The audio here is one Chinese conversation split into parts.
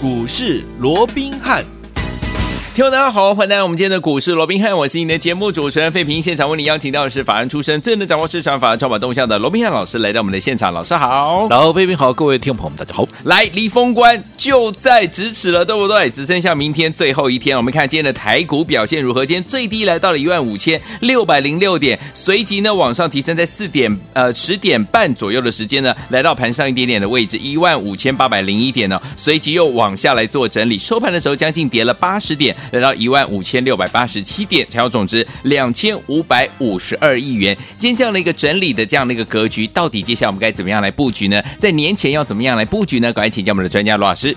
股市罗宾汉。听众大家好，欢迎来到我们今天的股市罗宾汉，我是你的节目主持人费平。现场为你邀请到的是法案出身、最能掌握市场法案筹码动向的罗宾汉老师，来到我们的现场。老师好，然后费平好，各位听众朋友们大家好。来，离封关就在咫尺了，对不对？只剩下明天最后一天，我们看今天的台股表现如何？今天最低来到了一万五千六百零六点，随即呢往上提升，在四点呃十点半左右的时间呢，来到盘上一点点的位置一万五千八百零一点呢，随即又往下来做整理，收盘的时候将近跌了八十点。来到一万五千六百八十七点，财务总值两千五百五十二亿元。今天这样的一个整理的这样的一个格局，到底接下来我们该怎么样来布局呢？在年前要怎么样来布局呢？赶快请教我们的专家罗老师。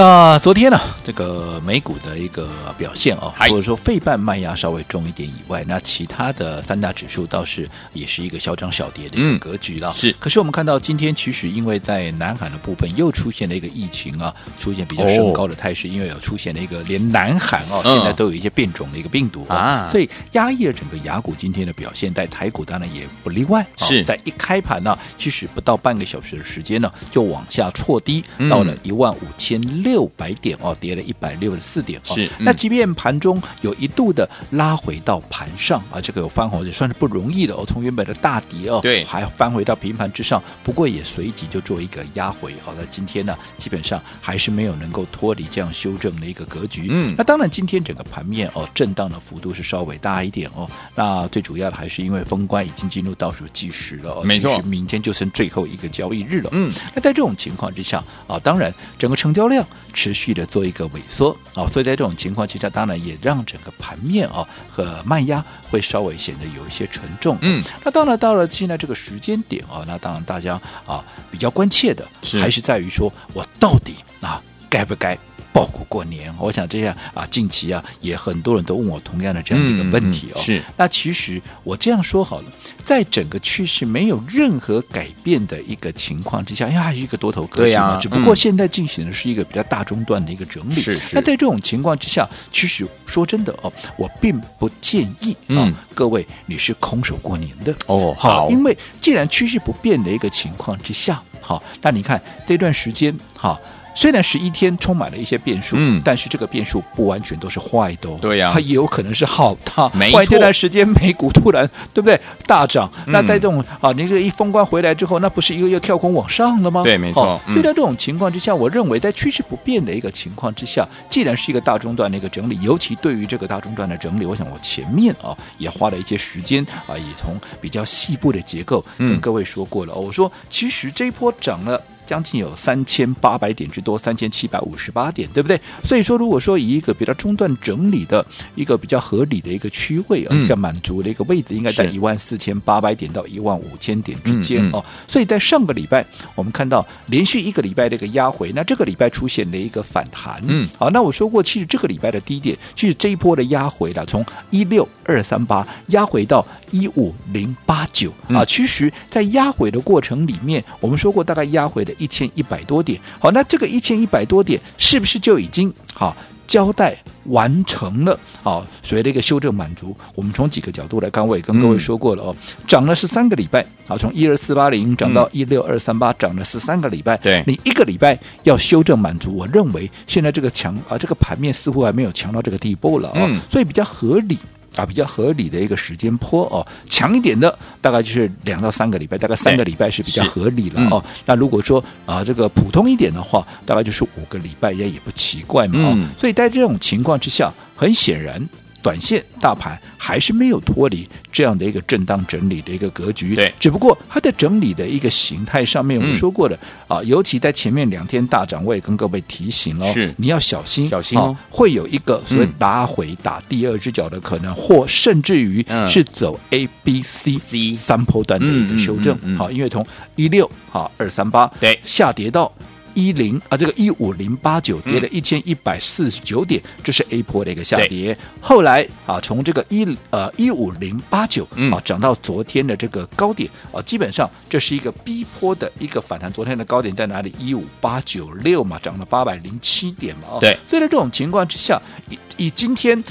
那昨天呢，这个美股的一个表现哦，或者说费半卖压稍微重一点以外，那其他的三大指数倒是也是一个小涨小跌的一个格局了。是，可是我们看到今天其实因为在南海的部分又出现了一个疫情啊，出现比较升高的态势，因为有出现了一个连南韩哦现在都有一些变种的一个病毒啊，所以压抑了整个雅股今天的表现，在台股当然也不例外。是在一开盘呢，其实不到半个小时的时间呢，就往下挫低到了一万五千六。六百点哦，跌了一百六十四点哦。是，那即便盘中有一度的拉回到盘上啊，这个有翻红也算是不容易的哦。从原本的大跌哦，对，还翻回到平盘之上，不过也随即就做一个压回。哦，那今天呢，基本上还是没有能够脱离这样修正的一个格局。嗯，那当然今天整个盘面哦，震荡的幅度是稍微大一点哦。那最主要的还是因为封关已经进入倒数计时了哦，没错，明天就剩最后一个交易日了。嗯，那在这种情况之下啊，当然整个成交量。持续的做一个萎缩啊，所以在这种情况之下，当然也让整个盘面啊和卖压会稍微显得有一些沉重。嗯，那当然到了现在这个时间点啊，那当然大家啊比较关切的还是在于说我到底啊该不该。报股过年，我想这样啊，近期啊，也很多人都问我同样的这样的一个问题哦。嗯嗯、是，那其实我这样说好了，在整个趋势没有任何改变的一个情况之下，因为还是一个多头格局嘛，啊、只不过现在进行的是一个比较大中段的一个整理。是是。那在这种情况之下，其实说真的哦，我并不建议啊，嗯、各位你是空手过年的哦。好，因为既然趋势不变的一个情况之下，好，那你看这段时间好。虽然十一天充满了一些变数，嗯，但是这个变数不完全都是坏的，对呀，它也有可能是好的。没错，这段时间美股突然对不对大涨？那在这种啊，你这一封关回来之后，那不是一个月跳空往上了吗？对，没错。所以在这种情况之下，我认为在趋势不变的一个情况之下，既然是一个大中段的一个整理，尤其对于这个大中段的整理，我想我前面啊也花了一些时间啊，也从比较细部的结构跟各位说过了。我说其实这一波涨了。将近有三千八百点之多，三千七百五十八点，对不对？所以说，如果说以一个比较中段整理的一个比较合理的一个区位啊，比较满足的一个位置，应该在一万四千八百点到一万五千点之间哦。所以在上个礼拜，我们看到连续一个礼拜的一个压回，那这个礼拜出现了一个反弹。嗯，好，那我说过，其实这个礼拜的低点，其实这一波的压回了，从一六二三八压回到一五零八九啊。其实，在压回的过程里面，我们说过大概压回的。一千一百多点，好，那这个一千一百多点是不是就已经好交代完成了？好，所谓的一个修正满足，我们从几个角度来看，我也跟各位说过了哦，涨了十三个礼拜，好，从一二四八零涨到一六二三八，涨了十三个礼拜，对，你一个礼拜要修正满足，我认为现在这个强啊，这个盘面似乎还没有强到这个地步了啊，嗯，所以比较合理。啊，比较合理的一个时间坡哦，强一点的大概就是两到三个礼拜，大概三个礼拜是比较合理了哦。那如果说啊，这个普通一点的话，大概就是五个礼拜也也不奇怪嘛哦。所以在这种情况之下，很显然。短线大盘还是没有脱离这样的一个震荡整理的一个格局，对，只不过它的整理的一个形态上面，我们说过的、嗯、啊，尤其在前面两天大涨，我也跟各位提醒了，是。你要小心，小心哦，会有一个所谓拉回打第二只脚的可能，嗯、或甚至于是走 A、B、C、C 三波段的一个修正，好，因为从一六好二三八对。下跌到。一零啊，这个一五零八九跌了一千一百四十九点，这是 A 波的一个下跌。后来啊，从这个一呃一五零八九啊涨到昨天的这个高点啊，基本上这是一个 B 波的一个反弹。昨天的高点在哪里？一五八九六嘛，涨了八百零七点嘛。对，所以在这种情况之下，以以今天。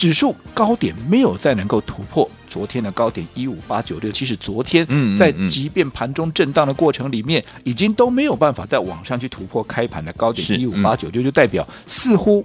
指数高点没有再能够突破昨天的高点一五八九六，其实昨天在即便盘中震荡的过程里面，已经都没有办法再往上去突破开盘的高点一五八九六，就代表似乎。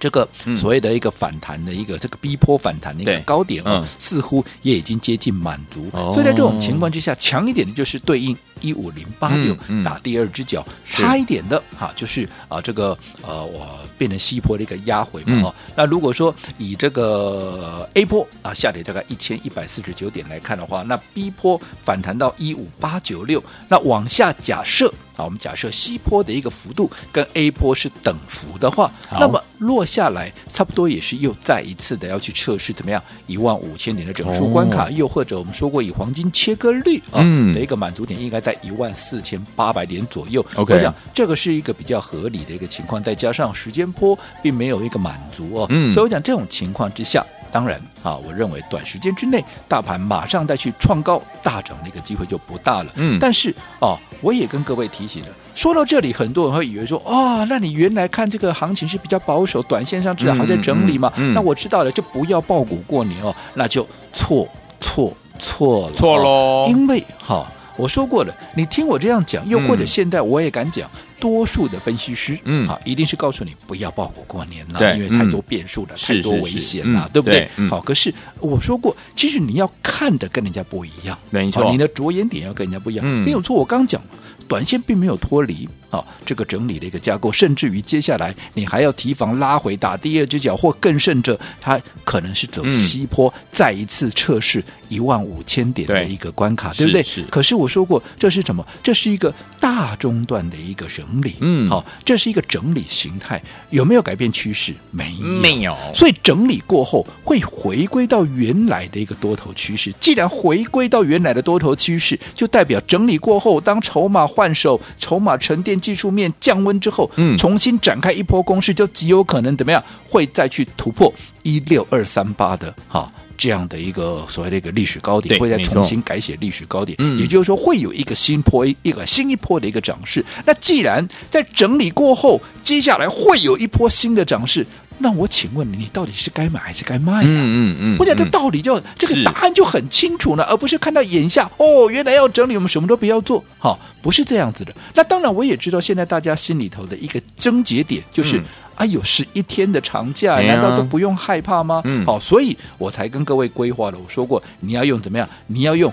这个所谓的一个反弹的一个这个逼迫反弹的一个高点啊，似乎也已经接近满足。所以在这种情况之下，强一点的就是对应一五零八六打第二只脚，差一点的哈就是啊这个呃我变成西坡的一个压回嘛哦。那如果说以这个 A 坡啊下跌大概一千一百四十九点来看的话，那 B 波反弹到一五八九六，那往下假设。我们假设西坡的一个幅度跟 A 波是等幅的话，那么落下来差不多也是又再一次的要去测试怎么样一万五千点的整数关卡，又或者我们说过以黄金切割率啊的一个满足点应该在一万四千八百点左右。我想这个是一个比较合理的一个情况，再加上时间坡并没有一个满足哦，所以我讲这种情况之下。当然啊，我认为短时间之内大盘马上再去创高大涨的一个机会就不大了。嗯，但是哦，我也跟各位提醒了，说到这里，很多人会以为说啊、哦，那你原来看这个行情是比较保守，短线上至少还在整理嘛。嗯嗯嗯、那我知道了，就不要抱股过年哦，那就错错错了，错喽、哦。因为哈、哦，我说过了，你听我这样讲，又或者现在我也敢讲。嗯多数的分析师，嗯，好，一定是告诉你不要报股过年了，对，因为太多变数了，太多危险了，对不对？好，可是我说过，其实你要看的跟人家不一样，没错，你的着眼点要跟人家不一样，没有错。我刚讲，短线并没有脱离啊这个整理的一个架构，甚至于接下来你还要提防拉回打第二只脚，或更甚者，它可能是走西坡，再一次测试一万五千点的一个关卡，对不对？是。可是我说过，这是什么？这是一个大中段的一个。整理，嗯，好，这是一个整理形态，有没有改变趋势？没有，没有。所以整理过后会回归到原来的一个多头趋势。既然回归到原来的多头趋势，就代表整理过后，当筹码换手、筹码沉淀、技术面降温之后，嗯，重新展开一波攻势，就极有可能怎么样？会再去突破一六二三八的，哈。这样的一个所谓的一个历史高点，会再重新改写历史高点，也就是说会有一个新坡一个新一波的一个涨势。那既然在整理过后，接下来会有一波新的涨势，那我请问你，你到底是该买还是该卖啊？嗯嗯嗯，我讲这道理就这个答案就很清楚了，而不是看到眼下哦，原来要整理，我们什么都不要做，好，不是这样子的。那当然，我也知道现在大家心里头的一个症结点就是。哎呦，十一天的长假，难道都不用害怕吗？嗯，好，所以我才跟各位规划了。我说过，你要用怎么样？你要用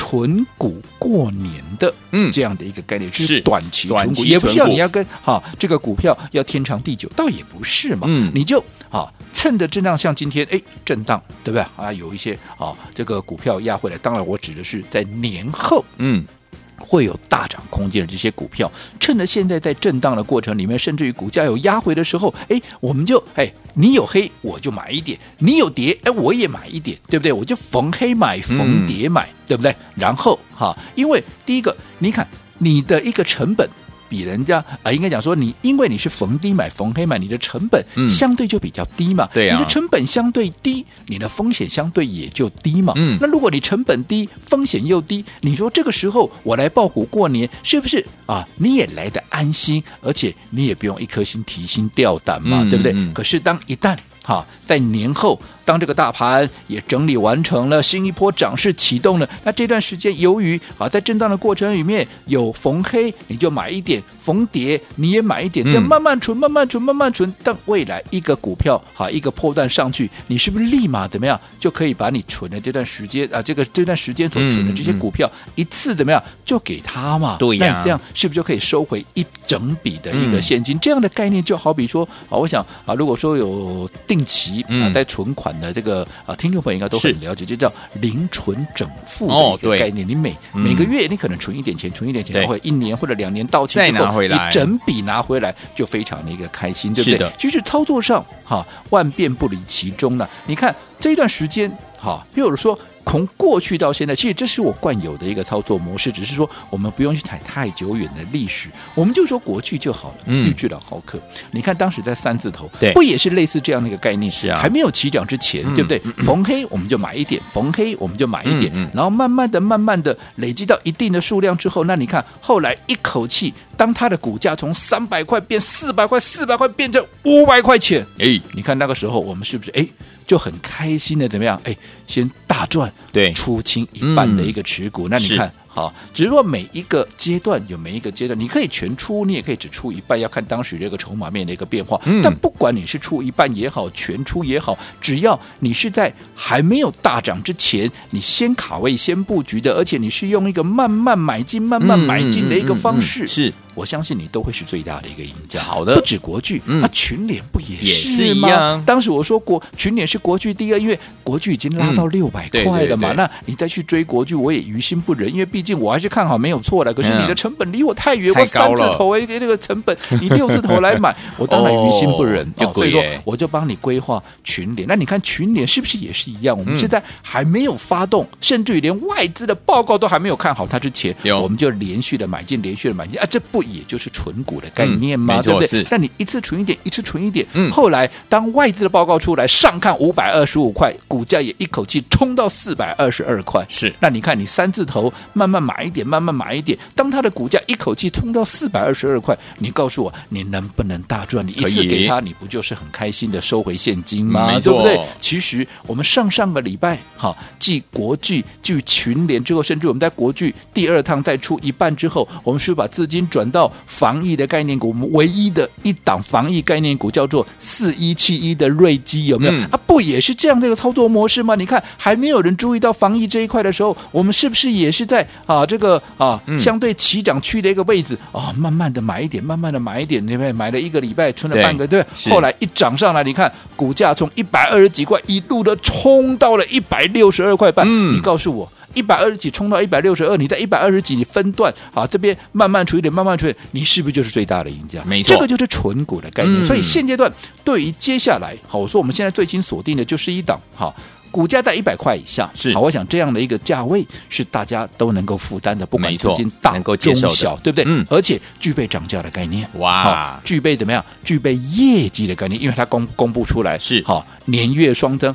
存股过年的嗯这样的一个概念，是短期纯股，也不需要你要跟哈这个股票要天长地久，倒也不是嘛。嗯，你就啊趁着震荡，像今天哎震荡，对不对啊？有一些啊这个股票压回来，当然我指的是在年后，嗯。会有大涨空间的这些股票，趁着现在在震荡的过程里面，甚至于股价有压回的时候，哎，我们就哎，你有黑我就买一点，你有跌哎我也买一点，对不对？我就逢黑买，逢跌买，对不对？然后哈，因为第一个，你看你的一个成本。比人家啊，应该讲说你，因为你是逢低买逢黑买，你的成本相对就比较低嘛。对啊，你的成本相对低，你的风险相对也就低嘛。嗯，那如果你成本低，风险又低，你说这个时候我来报股过年，是不是啊？你也来得安心，而且你也不用一颗心提心吊胆嘛，对不对？可是当一旦哈在年后。当这个大盘也整理完成了，新一波涨势启动了，那这段时间由于啊在震荡的过程里面有逢黑，你就买一点；逢跌你也买一点，这样慢慢存，慢慢存，慢慢存。但未来一个股票啊一个破段上去，你是不是立马怎么样就可以把你存的这段时间啊这个这段时间所存的这些股票一次怎么样就给他嘛？对呀，那这样是不是就可以收回一整笔的一个现金？这样的概念就好比说啊，我想啊，如果说有定期啊在存款。的这个啊，听众朋友应该都很了解，就叫零存整付的一个概念。你每每个月你可能存一点钱，存一点钱，或者一年或者两年到期之后，你整笔拿回来，就非常的一个开心，对不对？其实操作上哈，万变不离其中呢。你看这一段时间好，譬如说。从过去到现在，其实这是我惯有的一个操作模式，只是说我们不用去踩太久远的历史，我们就说国巨就好了。嗯，玉巨老豪客，你看当时在三字头，对，不也是类似这样的一个概念？是啊，还没有起涨之前，嗯、对不对？逢黑我们就买一点，逢黑我们就买一点，然后慢慢的、慢慢的累积到一定的数量之后，那你看后来一口气，当它的股价从三百块变四百块，四百块变成五百块钱，哎，你看那个时候我们是不是哎？就很开心的怎么样？哎，先大赚，对，出清一半的一个持股。嗯、那你看。好，只是说每一个阶段有每一个阶段，你可以全出，你也可以只出一半，要看当时这个筹码面的一个变化。嗯、但不管你是出一半也好，全出也好，只要你是在还没有大涨之前，你先卡位、先布局的，而且你是用一个慢慢买进、慢慢买进的一个方式，是、我相信你都会是最大的一个赢家。好的，不止国巨，那、嗯、群联不也是吗？也是一样。当时我说国群联是国巨第二，因为国巨已经拉到六百块了嘛，那你再去追国巨，我也于心不忍，因为毕。竟我还是看好没有错的，可是你的成本离我太远，我三字头哎，那个成本你六字头来买，我当然于心不忍。所以说，我就帮你规划群联。那你看群联是不是也是一样？我们现在还没有发动，甚至于连外资的报告都还没有看好它之前，我们就连续的买进，连续的买进啊，这不也就是存股的概念吗？对不对？那你一次存一点，一次存一点，嗯后来当外资的报告出来，上看五百二十五块，股价也一口气冲到四百二十二块。是，那你看你三字头慢。慢慢买一点，慢慢买一点。当它的股价一口气冲到四百二十二块，你告诉我，你能不能大赚？你一次给他，你不就是很开心的收回现金吗？对不对？其实我们上上个礼拜，哈，继国巨、继群联之后，甚至我们在国巨第二趟再出一半之后，我们是把资金转到防疫的概念股？我们唯一的一档防疫概念股叫做四一七一的瑞基，有没有？嗯、啊，不也是这样的一个操作模式吗？你看，还没有人注意到防疫这一块的时候，我们是不是也是在？啊，这个啊，相对起涨区的一个位置啊，慢慢的买一点，慢慢的买一点，对不对？买了一个礼拜，存了半个，对，对。后来一涨上来，你看股价从一百二十几块一路的冲到了一百六十二块半。嗯，你告诉我，一百二十几冲到一百六十二，你在一百二十几，你分段啊，这边慢慢出一点，慢慢出一点，你是不是就是最大的赢家？没错，这个就是纯股的概念。嗯、所以现阶段对于接下来，好，我说我们现在最新锁定的就是一档，好。股价在一百块以下，是好，我想这样的一个价位是大家都能够负担的，不管资金大中小，对不对？嗯，而且具备涨价的概念，哇，具备怎么样？具备业绩的概念，因为它公公布出来是好年月双增。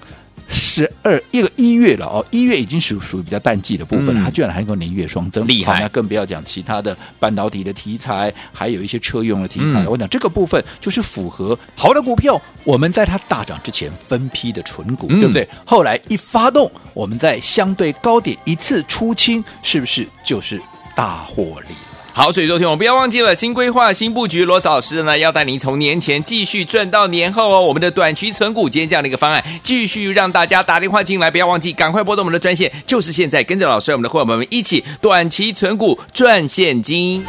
十二一个一月了哦，一月已经属属于比较淡季的部分了，嗯、它居然还能够年月双增，厉害！那更不要讲其他的半导体的题材，还有一些车用的题材。嗯、我讲这个部分就是符合好的股票，我们在它大涨之前分批的存股，嗯、对不对？后来一发动，我们在相对高点一次出清，是不是就是大获利？好，所以昨天我们不要忘记了新规划、新布局，罗老师呢要带您从年前继续赚到年后哦。我们的短期存股，今天这样的一个方案，继续让大家打电话进来，不要忘记，赶快拨动我们的专线，就是现在，跟着老师，我们的伙伴们一起短期存股赚现金。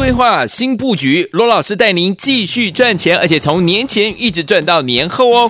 规划新布局，罗老师带您继续赚钱，而且从年前一直赚到年后哦。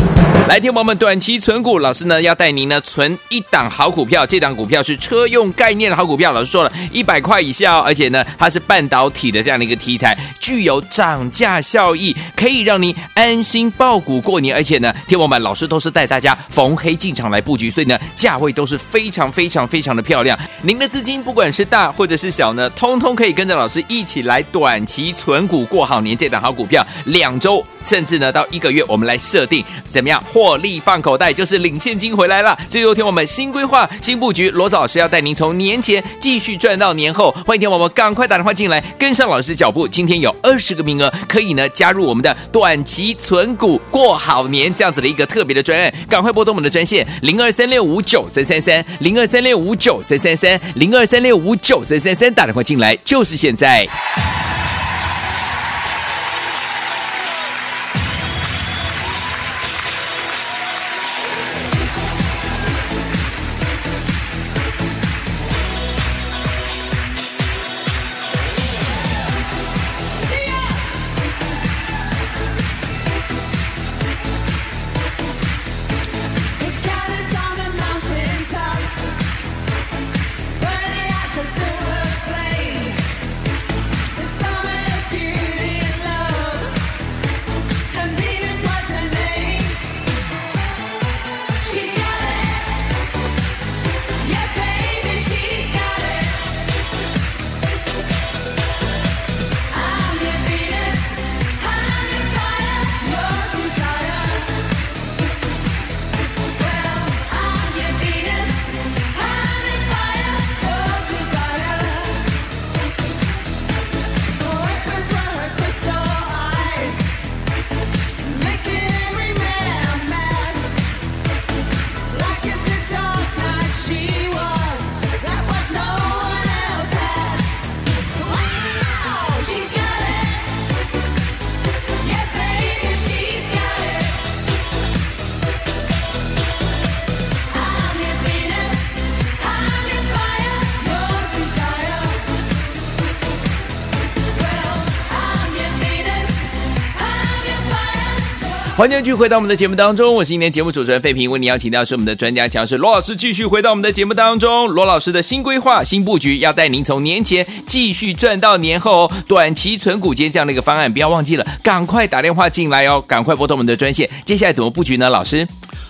来，听我们短期存股，老师呢要带您呢存一档好股票，这档股票是车用概念的好股票。老师说了一百块以下哦，而且呢它是半导体的这样的一个题材，具有涨价效益，可以让您安心抱股过年。而且呢，听我们老师都是带大家逢黑进场来布局，所以呢价位都是非常非常非常的漂亮。您的资金不管是大或者是小呢，通通可以跟着老师一起来。短期存股过好年，这档好股票，两周甚至呢到一个月，我们来设定怎么样获利放口袋，就是领现金回来了。所以昨天我们新规划、新布局，罗老师要带您从年前继续赚到年后。欢迎听我们赶快打电话进来，跟上老师脚步。今天有二十个名额，可以呢加入我们的短期存股过好年这样子的一个特别的专案，赶快拨通我们的专线零二三六五九三三三零二三六五九三三三零二三六五九三三三，打电话进来就是现在。Yeah! 欢迎继续回到我们的节目当中，我是今天节目主持人费平，为你邀请到是我们的专家讲师罗老师，继续回到我们的节目当中。罗老师的新规划、新布局，要带您从年前继续赚到年后。短期存股接这样的一个方案，不要忘记了，赶快打电话进来哦，赶快拨通我们的专线。接下来怎么布局呢？老师，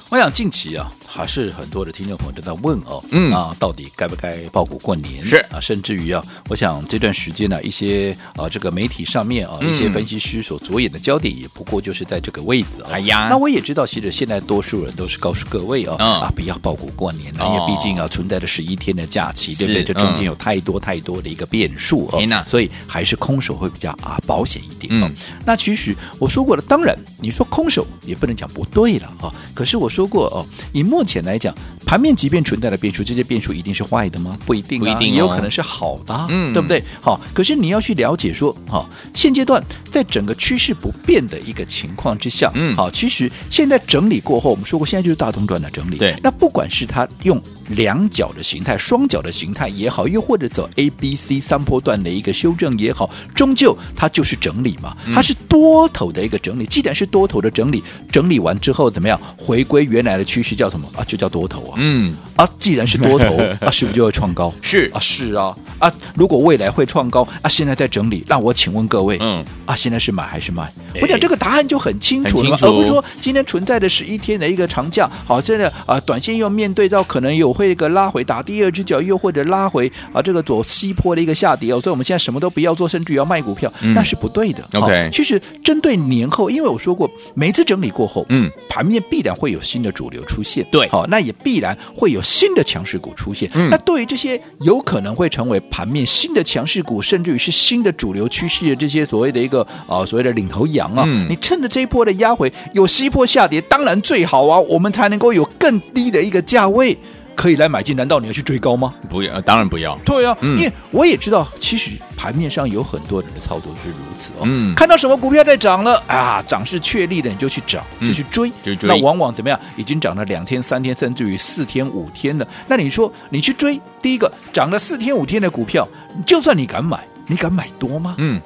我想近期啊。还是很多的听众朋友都在问哦，嗯啊，到底该不该报股过年？是啊，甚至于啊，我想这段时间呢，一些啊这个媒体上面啊，一些分析师所着眼的焦点，也不过就是在这个位置啊。哎呀，那我也知道，其实现在多数人都是告诉各位哦，啊，不要报股过年了，因为毕竟啊，存在着十一天的假期，对不对？这中间有太多太多的一个变数哦，所以还是空手会比较啊保险一点哦。那其实我说过了，当然你说空手也不能讲不对了啊。可是我说过哦，以目前来讲。盘面即便存在的变数，这些变数一定是坏的吗？不一定啊，不一定，也有可能是好的，嗯，对不对？好，可是你要去了解说，好，现阶段在整个趋势不变的一个情况之下，嗯，好，其实现在整理过后，我们说过，现在就是大通转的整理，对。那不管是它用两脚的形态、双脚的形态也好，又或者走 A、B、C 三波段的一个修正也好，终究它就是整理嘛，它是多头的一个整理。既然是多头的整理，整理完之后怎么样？回归原来的趋势叫什么啊？就叫多头啊。嗯啊，既然是多头 啊，是不是就会创高？是啊，是啊啊！如果未来会创高啊，现在在整理，那我请问各位，嗯啊，现在是买还是卖？我讲这个答案就很清楚了，而不是说今天存在的十一天的一个长假，好，现在啊，短线又面对到可能有会一个拉回打第二只脚，又或者拉回啊这个左西坡的一个下跌哦，所以我们现在什么都不要做，甚至于要卖股票，那是不对的。OK，其实针对年后，因为我说过，每一次整理过后，嗯，盘面必然会有新的主流出现，对，好，那也必然会有新的强势股出现，嗯，那对于这些有可能会成为盘面新的强势股，甚至于是新的主流趋势的这些所谓的一个啊所谓的领头羊啊，嗯，你趁着这一波的压回有西坡下跌，当然最好啊，我们才能够有更低的一个价位。可以来买进？难道你要去追高吗？不要，当然不要。对啊，嗯、因为我也知道，其实盘面上有很多人的操作是如此哦。嗯，看到什么股票在涨了啊，涨势确立了你就去涨，就去追，就追。那往往怎么样？已经涨了两天、三天，甚至于四天、五天的。那你说你去追第一个涨了四天、五天的股票，就算你敢买，你敢买多吗？嗯，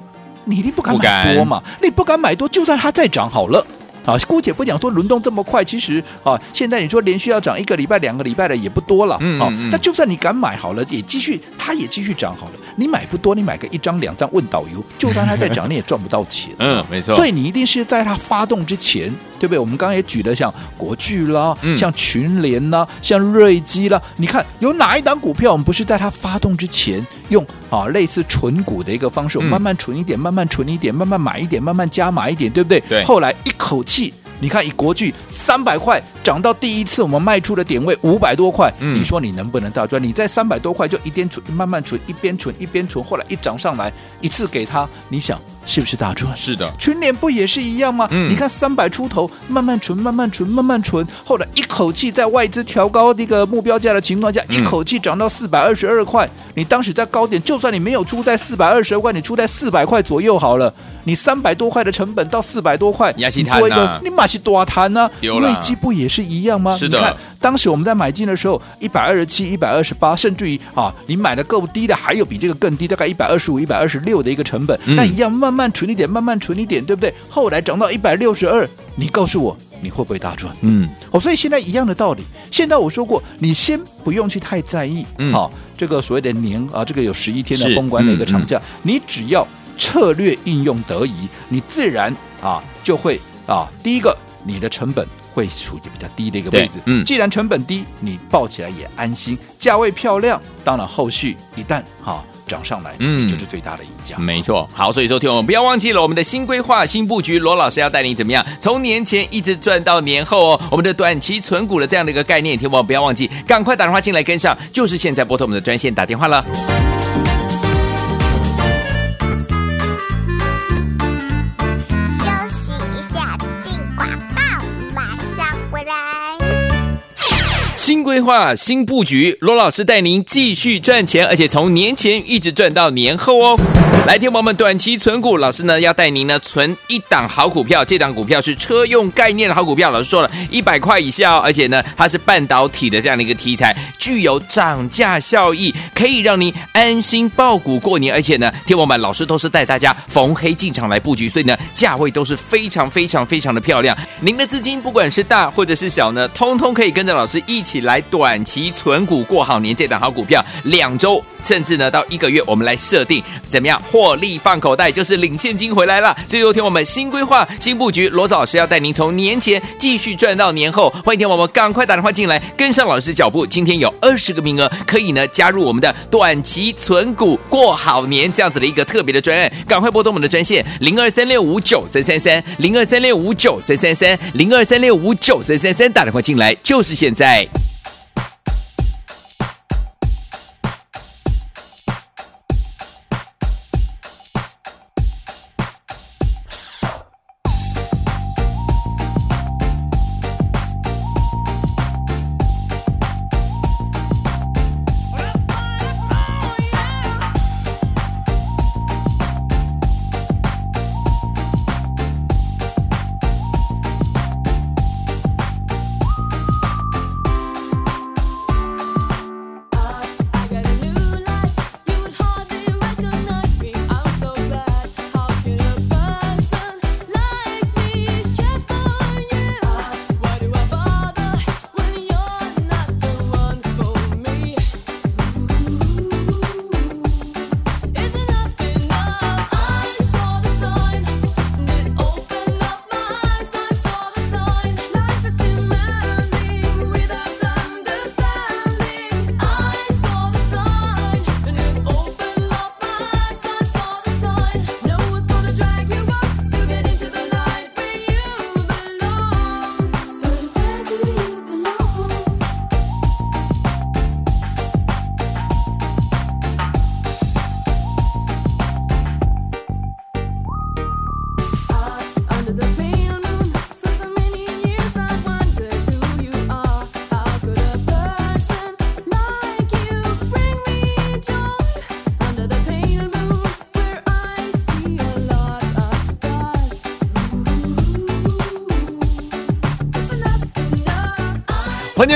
你一定不敢买多嘛。你不敢买多，就算它再涨好了。啊，姑且不讲说轮动这么快，其实啊，现在你说连续要涨一个礼拜、两个礼拜的也不多了。嗯，啊，那就算你敢买好了，也继续，它也继续涨好了。你买不多，你买个一张两张问导游，就算它在涨，你也赚不到钱。嗯，没错。所以你一定是在它发动之前，对不对？我们刚刚也举了像国巨啦，嗯、像群联啦，像瑞基啦，你看有哪一档股票，我们不是在它发动之前用啊类似存股的一个方式，慢慢存一点，慢慢存一点，慢慢买一点，慢慢加买一点，对不对？对。后来一口气。你看，以国巨三百块涨到第一次我们卖出的点位五百多块，嗯、你说你能不能大赚？你在三百多块就一边存，慢慢存，一边存一边存，后来一涨上来，一次给他，你想是不是大赚？是的，群联不也是一样吗？嗯、你看三百出头，慢慢存，慢慢存，慢慢存，后来一口气在外资调高这个目标价的情况下，一口气涨到四百二十二块。你当时在高点，就算你没有出在四百二十二块，你出在四百块左右好了。你三百多块的成本到四百多块，你做一个，你买起多谈呢？瑞基不也是一样吗？是的。你看当时我们在买进的时候，一百二十七、一百二十八，甚至于啊，你买的够低的，还有比这个更低，大概一百二十五、一百二十六的一个成本，那、嗯、一样慢慢存一点，慢慢存一点，对不对？后来涨到一百六十二，你告诉我你会不会大赚？嗯，哦，所以现在一样的道理。现在我说过，你先不用去太在意，嗯，好，这个所谓的年啊，这个有十一天的封关的一个长假，嗯嗯、你只要。策略应用得宜，你自然啊就会啊，第一个你的成本会处于比较低的一个位置。嗯，既然成本低，你抱起来也安心，价位漂亮，当然后续一旦哈涨上来，嗯，就是最大的赢家。没错，好，所以说听我们不要忘记了我们的新规划、新布局，罗老师要带你怎么样，从年前一直赚到年后哦。我们的短期存股的这样的一个概念，听我们不要忘记，赶快打电话进来跟上，就是现在拨通我们的专线打电话了。规划、新布局，罗老师带您继续赚钱，而且从年前一直赚到年后哦。来，听我们，短期存股，老师呢要带您呢存一档好股票，这档股票是车用概念的好股票。老师说了一百块以下哦，而且呢它是半导体的这样的一个题材，具有涨价效益，可以让您安心抱股过年。而且呢，听我们，老师都是带大家逢黑进场来布局，所以呢价位都是非常非常非常的漂亮。您的资金不管是大或者是小呢，通通可以跟着老师一起来短期存股过好年。这档好股票，两周甚至呢到一个月，我们来设定怎么样获利放口袋，就是领现金回来了。最后听我们新规划、新布局，罗子老师要带您从年前继续赚到年后。欢迎听我们赶快打电话进来，跟上老师脚步。今天有二十个名额，可以呢加入我们的短期存股过好年这样子的一个特别的专案，赶快拨通我们的专线零二三六五九三三三零二三六五九三三三零二三六五九三三三，打电话进来就是现在。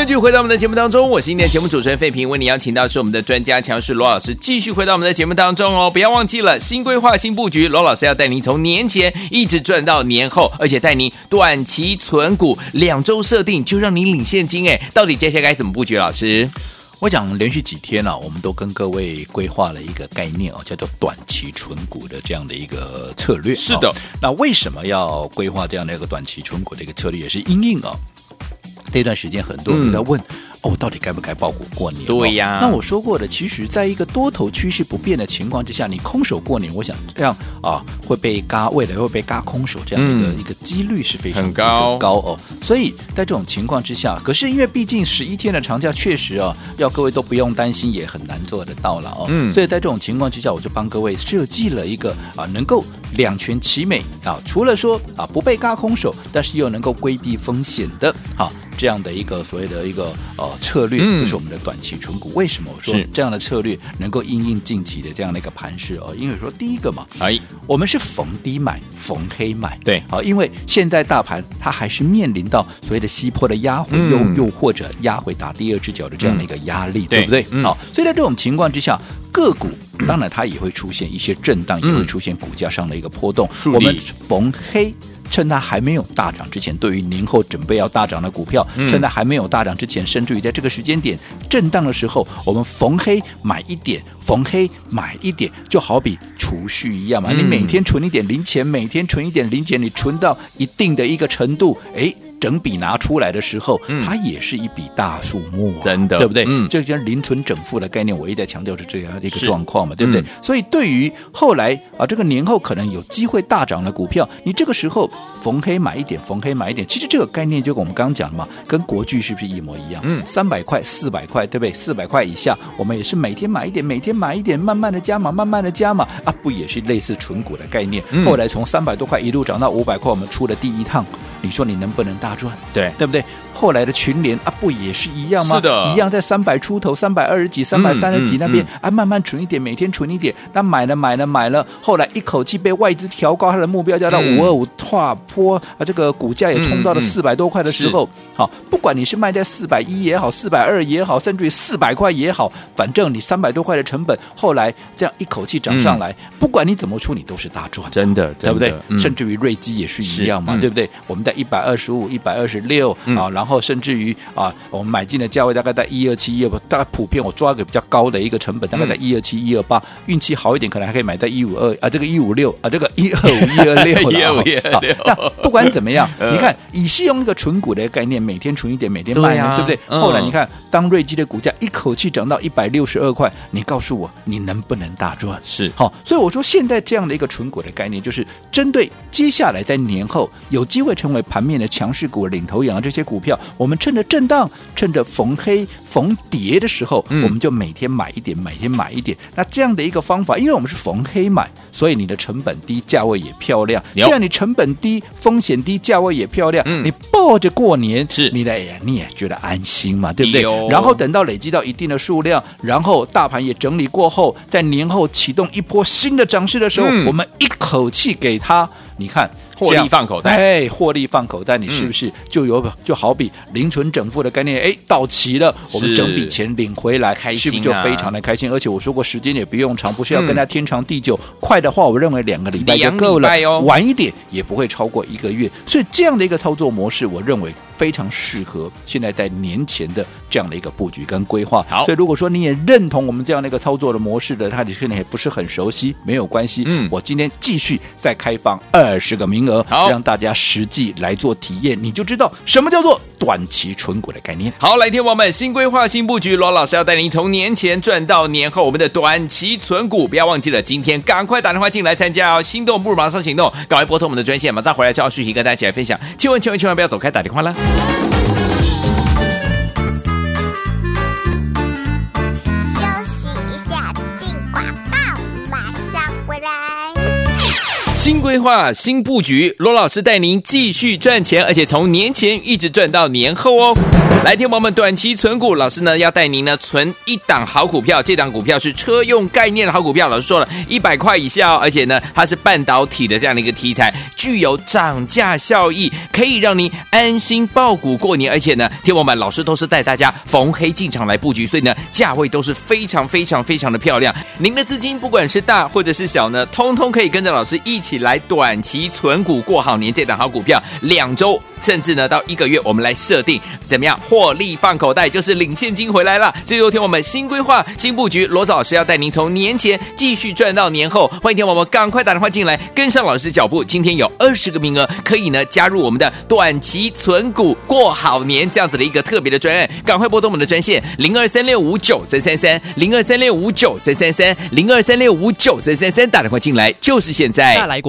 继续回到我们的节目当中，我是今天的节目主持人费平，为你邀请到是我们的专家强势罗老师，继续回到我们的节目当中哦，不要忘记了新规划、新布局，罗老师要带您从年前一直赚到年后，而且带您短期存股，两周设定就让您领现金哎，到底接下来该怎么布局？老师，我讲连续几天呢、啊，我们都跟各位规划了一个概念哦，叫做短期存股的这样的一个策略。是的，那为什么要规划这样的一个短期存股的一个策略？也是因应啊。这段时间很多人在问。嗯哦，到底该不该抱股过年？对呀、哦，那我说过的，其实在一个多头趋势不变的情况之下，你空手过年，我想这样啊会被嘎，未来会被嘎空手这样的一个、嗯、一个几率是非常很高高哦。所以在这种情况之下，可是因为毕竟十一天的长假确实啊，要各位都不用担心，也很难做得到了哦。嗯，所以在这种情况之下，我就帮各位设计了一个啊，能够两全其美啊，除了说啊不被嘎空手，但是又能够规避风险的，好、啊。这样的一个所谓的一个呃策略，就是我们的短期存股。嗯、为什么我说这样的策略能够应应近期的这样的一个盘势哦？因为说第一个嘛，哎，我们是逢低买，逢黑买，对，好，因为现在大盘它还是面临到所谓的西坡的压回，又、嗯、又或者压回打第二只脚的这样的一个压力，嗯、对不对？嗯、好，所以在这种情况之下，个股当然它也会出现一些震荡，嗯、也会出现股价上的一个波动。数我们逢黑。趁它还没有大涨之前，对于年后准备要大涨的股票，嗯、趁它还没有大涨之前，甚至于在这个时间点震荡的时候，我们逢黑买一点，逢黑买一点，就好比储蓄一样嘛。嗯、你每天存一点零钱，每天存一点零钱，你存到一定的一个程度，哎。整笔拿出来的时候，嗯、它也是一笔大数目、啊，真的，对不对？嗯，这就叫零存整付的概念，我一再强调是这样的一个状况嘛，对不对？嗯、所以对于后来啊，这个年后可能有机会大涨的股票，你这个时候逢黑买一点，逢黑买一点，其实这个概念就跟我们刚刚讲的嘛，跟国巨是不是一模一样？嗯，三百块、四百块，对不对？四百块以下，我们也是每天买一点，每天买一点，慢慢的加码，慢慢的加码啊，不也是类似纯股的概念？嗯、后来从三百多块一路涨到五百块，我们出了第一趟。你说你能不能大赚？对，对不对？后来的群联啊，不也是一样吗？是的，一样在三百出头、三百二十几、三百三十几那边、嗯嗯嗯、啊，慢慢存一点，每天存一点。那买了买了买了，后来一口气被外资调高，它的目标价到五二五，跨坡啊，这个股价也冲到了四百多块的时候，好，不管你是卖在四百一也好，四百二也好，甚至于四百块也好，反正你三百多块的成本，后来这样一口气涨上来，嗯、不管你怎么出，你都是大赚，真的，对不对？嗯、甚至于瑞基也是一样嘛，嗯、对不对？我们在一百二十五、一百二十六啊，然后甚至于。啊，我们买进的价位大概在一二七一二八，大概普遍我抓个比较高的一个成本，大概在一二七一二八，运气好一点可能还可以买在一五二啊，这个一五六啊，这个一二五一二六了。那不管怎么样，你看以是用一个纯股的概念，每天存一点，每天卖，对不对？后来你看，当瑞基的股价一口气涨到一百六十二块，你告诉我你能不能大赚？是好，所以我说现在这样的一个纯股的概念，就是针对接下来在年后有机会成为盘面的强势股、领头羊的这些股票，我们趁着震荡。趁着逢黑逢跌的时候，嗯、我们就每天买一点，每天买一点。那这样的一个方法，因为我们是逢黑买，所以你的成本低，价位也漂亮。这样你成本低，风险低，价位也漂亮。嗯、你抱着过年，是你的，哎呀，你也觉得安心嘛，对不对？然后等到累积到一定的数量，然后大盘也整理过后，在年后启动一波新的涨势的时候，嗯、我们一口气给它。你看，获利放口袋，哎，获利放口袋，你是不是就有、嗯、就好比零存整付的概念？哎，到期了，我们整笔钱领回来，开心、啊、是不是就非常的开心？而且我说过，时间也不用长，不是要跟他天长地久。嗯、快的话，我认为两个礼拜就够了；哦、晚一点也不会超过一个月。所以这样的一个操作模式，我认为非常适合现在在年前的这样的一个布局跟规划。好，所以如果说你也认同我们这样的一个操作的模式的，他你现在也不是很熟悉，没有关系。嗯，我今天继续再开放二。二十个名额，好，让大家实际来做体验，你就知道什么叫做短期存股的概念。好，来听我们新规划、新布局，罗老师要带您从年前赚到年后，我们的短期存股，不要忘记了，今天赶快打电话进来参加哦！心动不如马上行动，赶快拨通我们的专线，马上回来就要续集跟大家一起来分享。千万千万千万不要走开，打电话了。新规划、新布局，罗老师带您继续赚钱，而且从年前一直赚到年后哦。来听我们短期存股，老师呢要带您呢存一档好股票，这档股票是车用概念的好股票。老师说了一百块以下哦，而且呢它是半导体的这样的一个题材，具有涨价效益，可以让您安心抱股过年。而且呢，听我们老师都是带大家逢黑进场来布局，所以呢价位都是非常非常非常的漂亮。您的资金不管是大或者是小呢，通通可以跟着老师一起。来短期存股过好年，这档好股票，两周甚至呢到一个月，我们来设定怎么样获利放口袋，就是领现金回来了。最后听我们新规划、新布局，罗老师要带您从年前继续赚到年后。欢迎听我们赶快打电话进来，跟上老师脚步。今天有二十个名额，可以呢加入我们的短期存股过好年这样子的一个特别的专案，赶快拨通我们的专线零二三六五九三三三零二三六五九三三三零二三六五九三三三，打电话进来就是现在。大来国